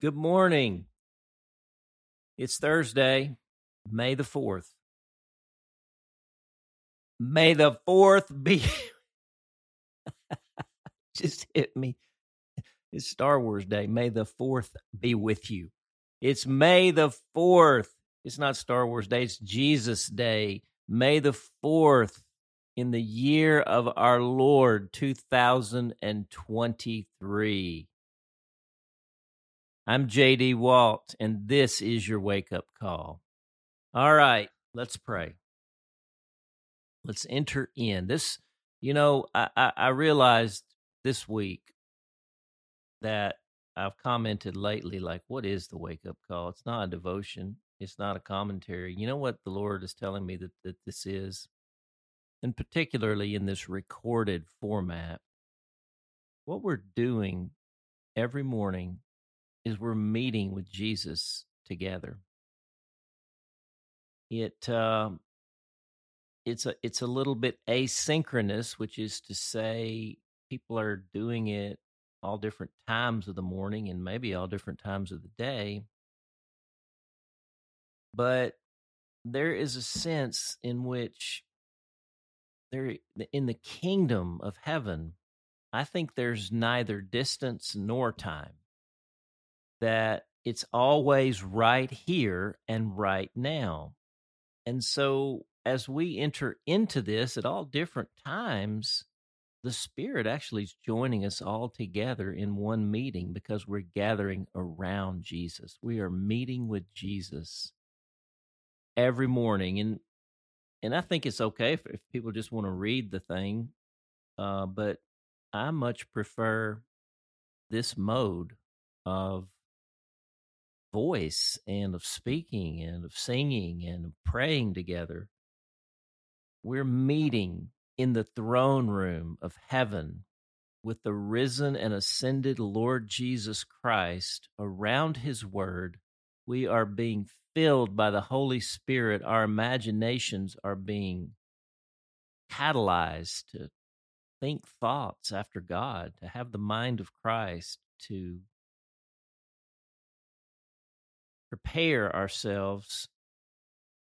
Good morning. It's Thursday, May the 4th. May the 4th be. Just hit me. It's Star Wars Day. May the 4th be with you. It's May the 4th. It's not Star Wars Day, it's Jesus Day. May the 4th in the year of our Lord 2023. I'm JD Walt, and this is your wake up call. All right, let's pray. Let's enter in. This, you know, I, I, I realized this week that I've commented lately, like, what is the wake up call? It's not a devotion, it's not a commentary. You know what the Lord is telling me that, that this is? And particularly in this recorded format, what we're doing every morning is we're meeting with Jesus together. It uh, it's a it's a little bit asynchronous, which is to say people are doing it all different times of the morning and maybe all different times of the day. But there is a sense in which there in the kingdom of heaven, I think there's neither distance nor time that it's always right here and right now. And so as we enter into this at all different times, the Spirit actually is joining us all together in one meeting because we're gathering around Jesus. We are meeting with Jesus every morning. And and I think it's okay if, if people just want to read the thing. Uh, but I much prefer this mode of voice and of speaking and of singing and of praying together. We're meeting in the throne room of heaven with the risen and ascended Lord Jesus Christ around his word. We are being filled by the Holy Spirit. Our imaginations are being catalyzed to think thoughts after God, to have the mind of Christ, to prepare ourselves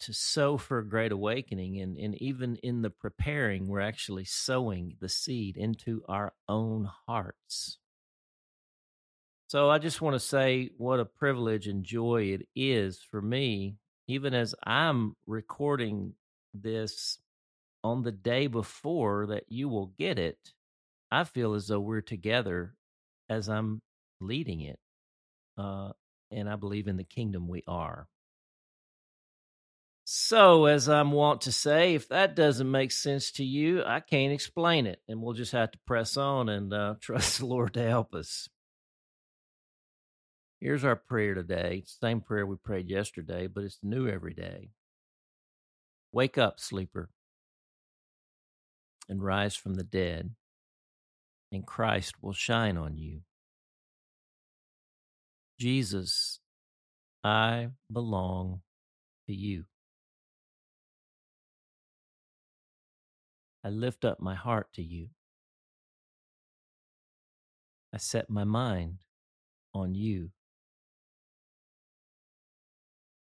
to sow for a great awakening and, and even in the preparing we're actually sowing the seed into our own hearts. So i just want to say what a privilege and joy it is for me even as i'm recording this on the day before that you will get it i feel as though we're together as i'm leading it. Uh, and I believe in the kingdom we are. So, as I'm wont to say, if that doesn't make sense to you, I can't explain it, and we'll just have to press on and uh, trust the Lord to help us. Here's our prayer today. Same prayer we prayed yesterday, but it's new every day. Wake up, sleeper, and rise from the dead, and Christ will shine on you. Jesus, I belong to you. I lift up my heart to you. I set my mind on you.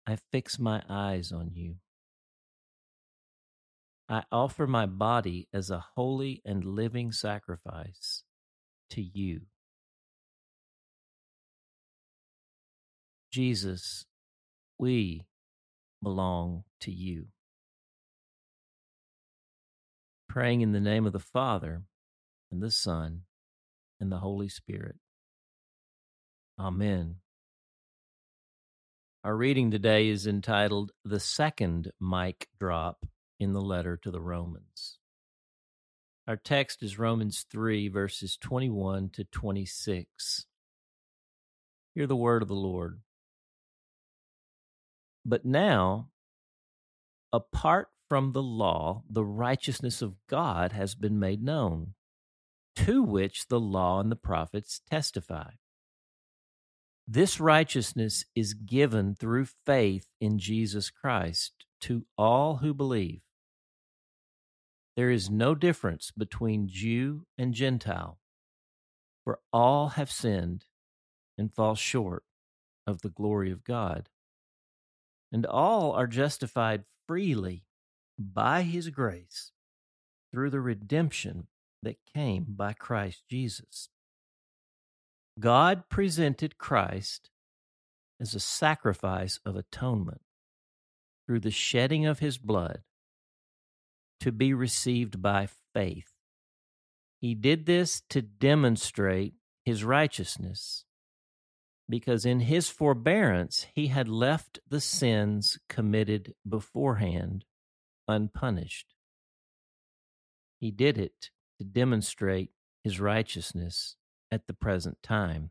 I fix my eyes on you. I offer my body as a holy and living sacrifice to you. Jesus, we belong to you. Praying in the name of the Father and the Son and the Holy Spirit. Amen. Our reading today is entitled The Second Mic Drop in the Letter to the Romans. Our text is Romans 3, verses 21 to 26. Hear the word of the Lord. But now, apart from the law, the righteousness of God has been made known, to which the law and the prophets testify. This righteousness is given through faith in Jesus Christ to all who believe. There is no difference between Jew and Gentile, for all have sinned and fall short of the glory of God. And all are justified freely by his grace through the redemption that came by Christ Jesus. God presented Christ as a sacrifice of atonement through the shedding of his blood to be received by faith. He did this to demonstrate his righteousness, because in his forbearance he had left the sins committed beforehand unpunished. He did it to demonstrate his righteousness at the present time,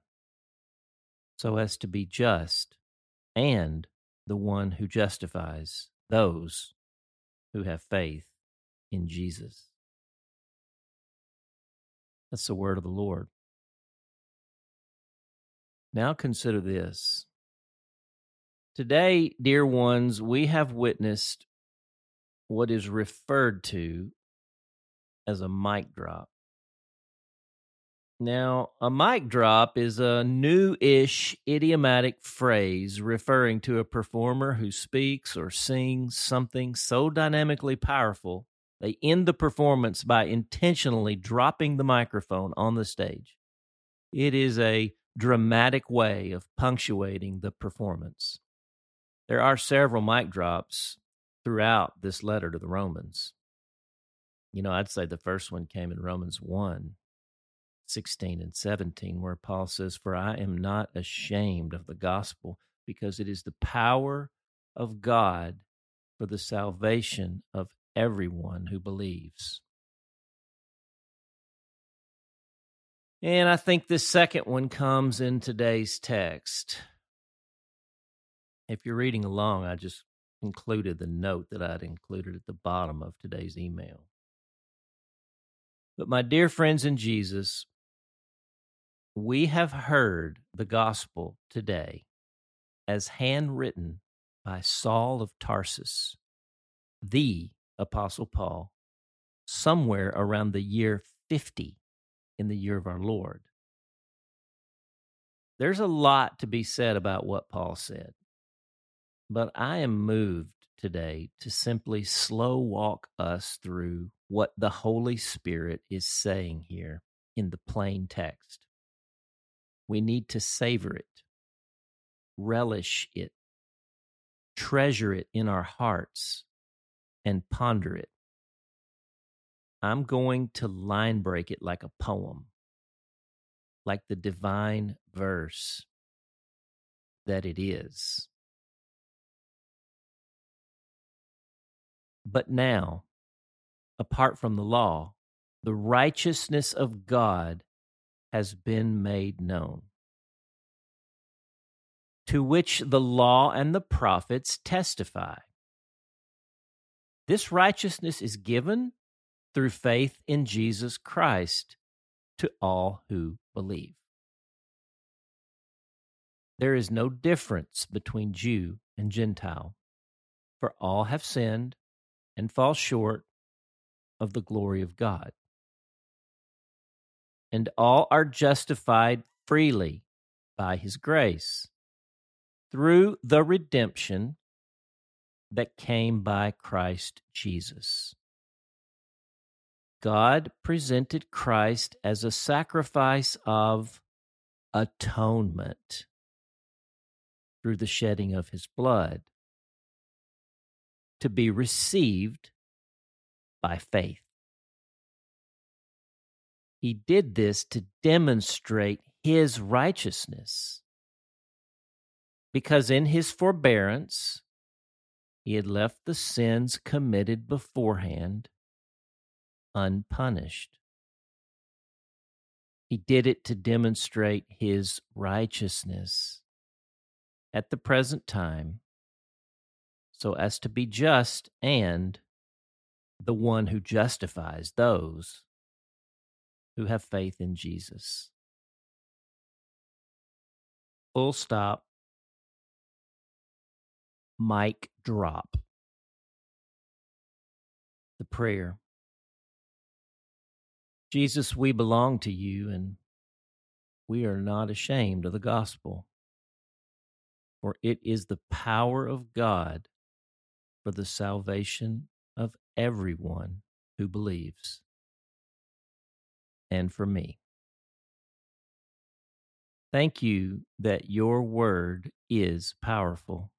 so as to be just and the one who justifies those who have faith in Jesus. That's the word of the Lord. Now consider this. Today, dear ones, we have witnessed what is referred to as a mic drop. Now, a mic drop is a new ish idiomatic phrase referring to a performer who speaks or sings something so dynamically powerful they end the performance by intentionally dropping the microphone on the stage. It is a dramatic way of punctuating the performance. There are several mic drops throughout this letter to the Romans. You know, I'd say the first one came in Romans 1 16 and 17, where Paul says, For I am not ashamed of the gospel, because it is the power of God for the salvation of everyone who believes. And I think this second one comes in today's text. If you're reading along, I just included the note that I'd included at the bottom of today's email. But my dear friends in Jesus, we have heard the gospel today as handwritten by Saul of Tarsus, the Apostle Paul, somewhere around the year 50 in the year of our Lord. There's a lot to be said about what Paul said, but I am moved today to simply slow walk us through what the Holy Spirit is saying here in the plain text. We need to savor it, relish it, treasure it in our hearts, and ponder it. I'm going to line break it like a poem, like the divine verse that it is. But now, apart from the law, the righteousness of God has been made known, to which the law and the prophets testify. This righteousness is given through faith in Jesus Christ to all who believe. There is no difference between Jew and Gentile, for all have sinned and fall short of the glory of God and all are justified freely by his grace through the redemption that came by Christ Jesus. God presented Christ as a sacrifice of atonement through the shedding of his blood to be received by faith. He did this to demonstrate his righteousness. Because in his forbearance, he had left the sins committed beforehand unpunished. He did it to demonstrate his righteousness at the present time, so as to be just and the one who justifies those who have faith in Jesus. Full stop. Mic drop. The prayer. Jesus, we belong to you and we are not ashamed of the gospel. for it is the power of God for the salvation of everyone who believes, and for me. Thank you that your word is powerful,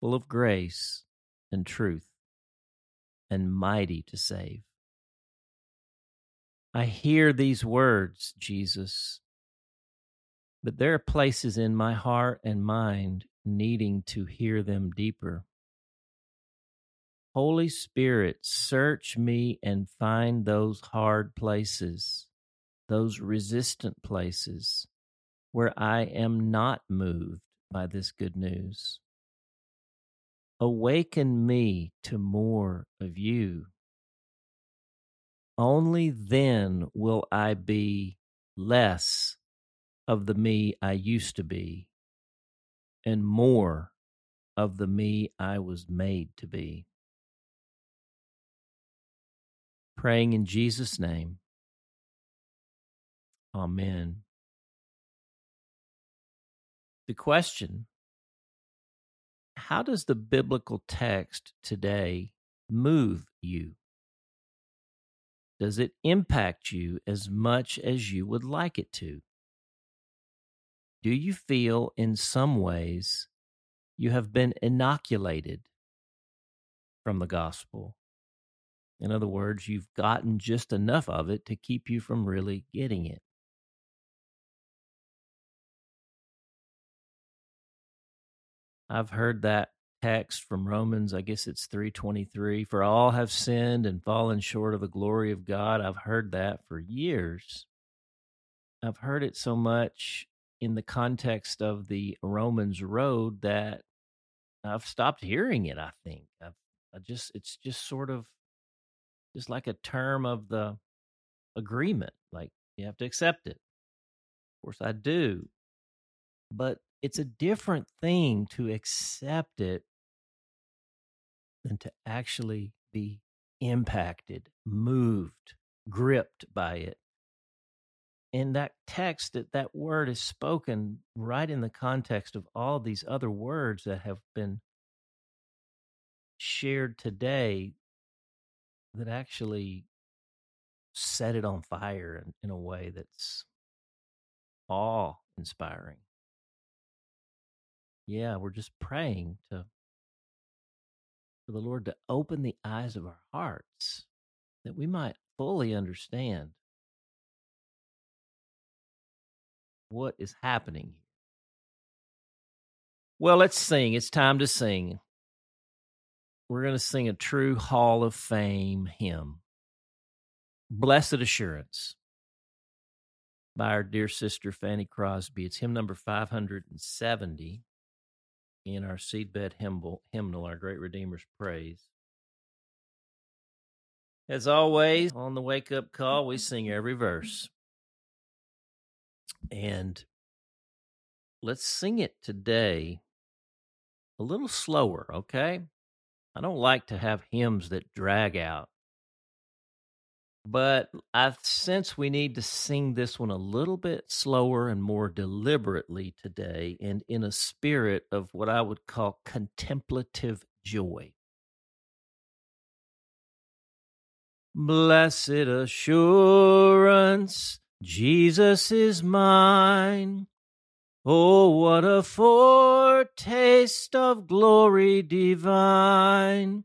full of grace and truth, and mighty to save. I hear these words, Jesus, but there are places in my heart and mind needing to hear them deeper. Holy Spirit, search me and find those hard places, those resistant places where I am not moved by this good news. Awaken me to more of you. Only then will I be less of the me I used to be and more of the me I was made to be. Praying in Jesus' name. Amen. The question How does the biblical text today move you? Does it impact you as much as you would like it to? Do you feel in some ways you have been inoculated from the gospel? In other words, you've gotten just enough of it to keep you from really getting it. I've heard that text from Romans, I guess it's 323, for all have sinned and fallen short of the glory of God. I've heard that for years. I've heard it so much in the context of the Romans road that I've stopped hearing it, I think. I've I just it's just sort of just like a term of the agreement. Like you have to accept it. Of course, I do. But it's a different thing to accept it than to actually be impacted, moved, gripped by it. In that text, that, that word is spoken right in the context of all these other words that have been shared today that actually set it on fire in, in a way that's awe inspiring. Yeah, we're just praying to for the Lord to open the eyes of our hearts that we might fully understand what is happening. Well, let's sing. It's time to sing we're going to sing a true Hall of Fame hymn Blessed Assurance by our dear sister Fanny Crosby. It's hymn number 570 in our seedbed hymnal, our Great Redeemer's Praise. As always, on the wake up call, we sing every verse. And let's sing it today a little slower, okay? I don't like to have hymns that drag out. But I sense we need to sing this one a little bit slower and more deliberately today and in a spirit of what I would call contemplative joy. Blessed assurance, Jesus is mine. Oh, what a foretaste of glory divine,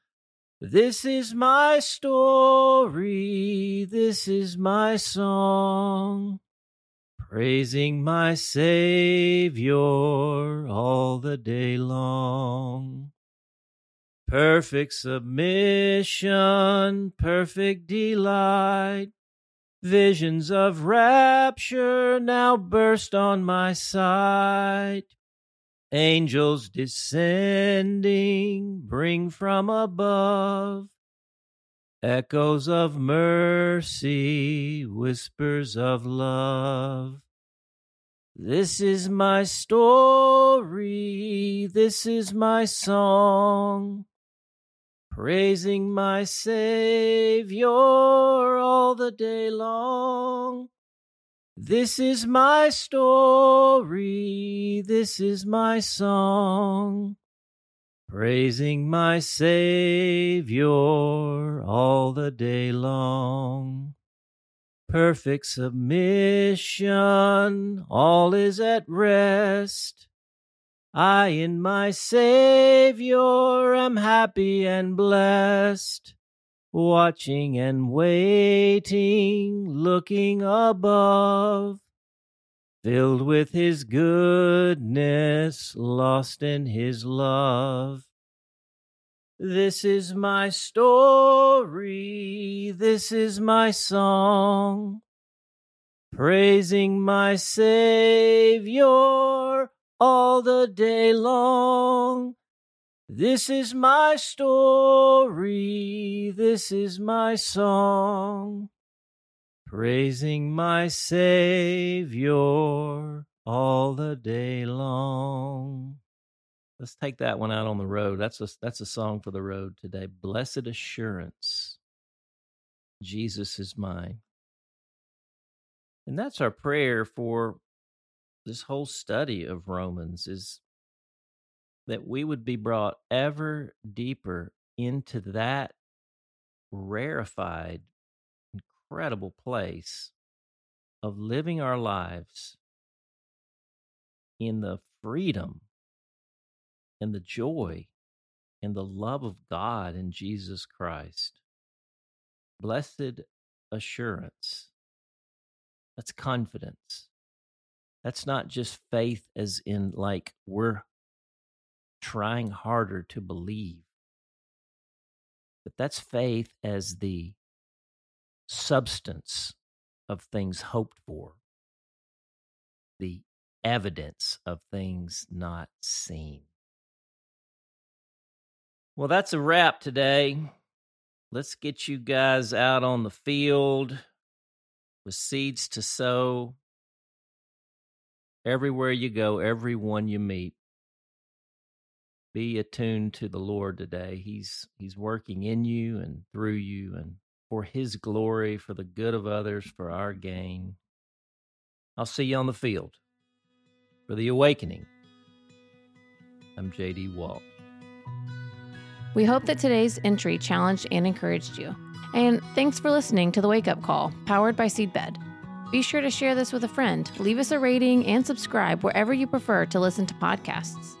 This is my story, this is my song, praising my Savior all the day long. Perfect submission, perfect delight, visions of rapture now burst on my sight Angels descending bring from above echoes of mercy, whispers of love. This is my story, this is my song, praising my Savior all the day long. This is my story, this is my song, praising my Savior all the day long. Perfect submission, all is at rest. I in my Savior am happy and blessed watching and waiting, looking above, filled with his goodness, lost in his love. This is my story, this is my song, praising my Savior all the day long. This is my story, this is my song, praising my Savior all the day long. Let's take that one out on the road. That's a that's a song for the road today. Blessed assurance. Jesus is mine. And that's our prayer for this whole study of Romans is that we would be brought ever deeper into that rarefied, incredible place of living our lives in the freedom and the joy and the love of God in Jesus Christ. Blessed assurance. That's confidence. That's not just faith, as in, like, we're trying harder to believe. But that's faith as the substance of things hoped for, the evidence of things not seen. Well, that's a wrap today. Let's get you guys out on the field with seeds to sow. Everywhere you go, everyone you meet, be attuned to the Lord today. He's he's working in you and through you and for his glory, for the good of others, for our gain. I'll see you on the field for the awakening. I'm JD Walt. We hope that today's entry challenged and encouraged you. And thanks for listening to the Wake Up Call, powered by Seedbed. Be sure to share this with a friend, leave us a rating, and subscribe wherever you prefer to listen to podcasts.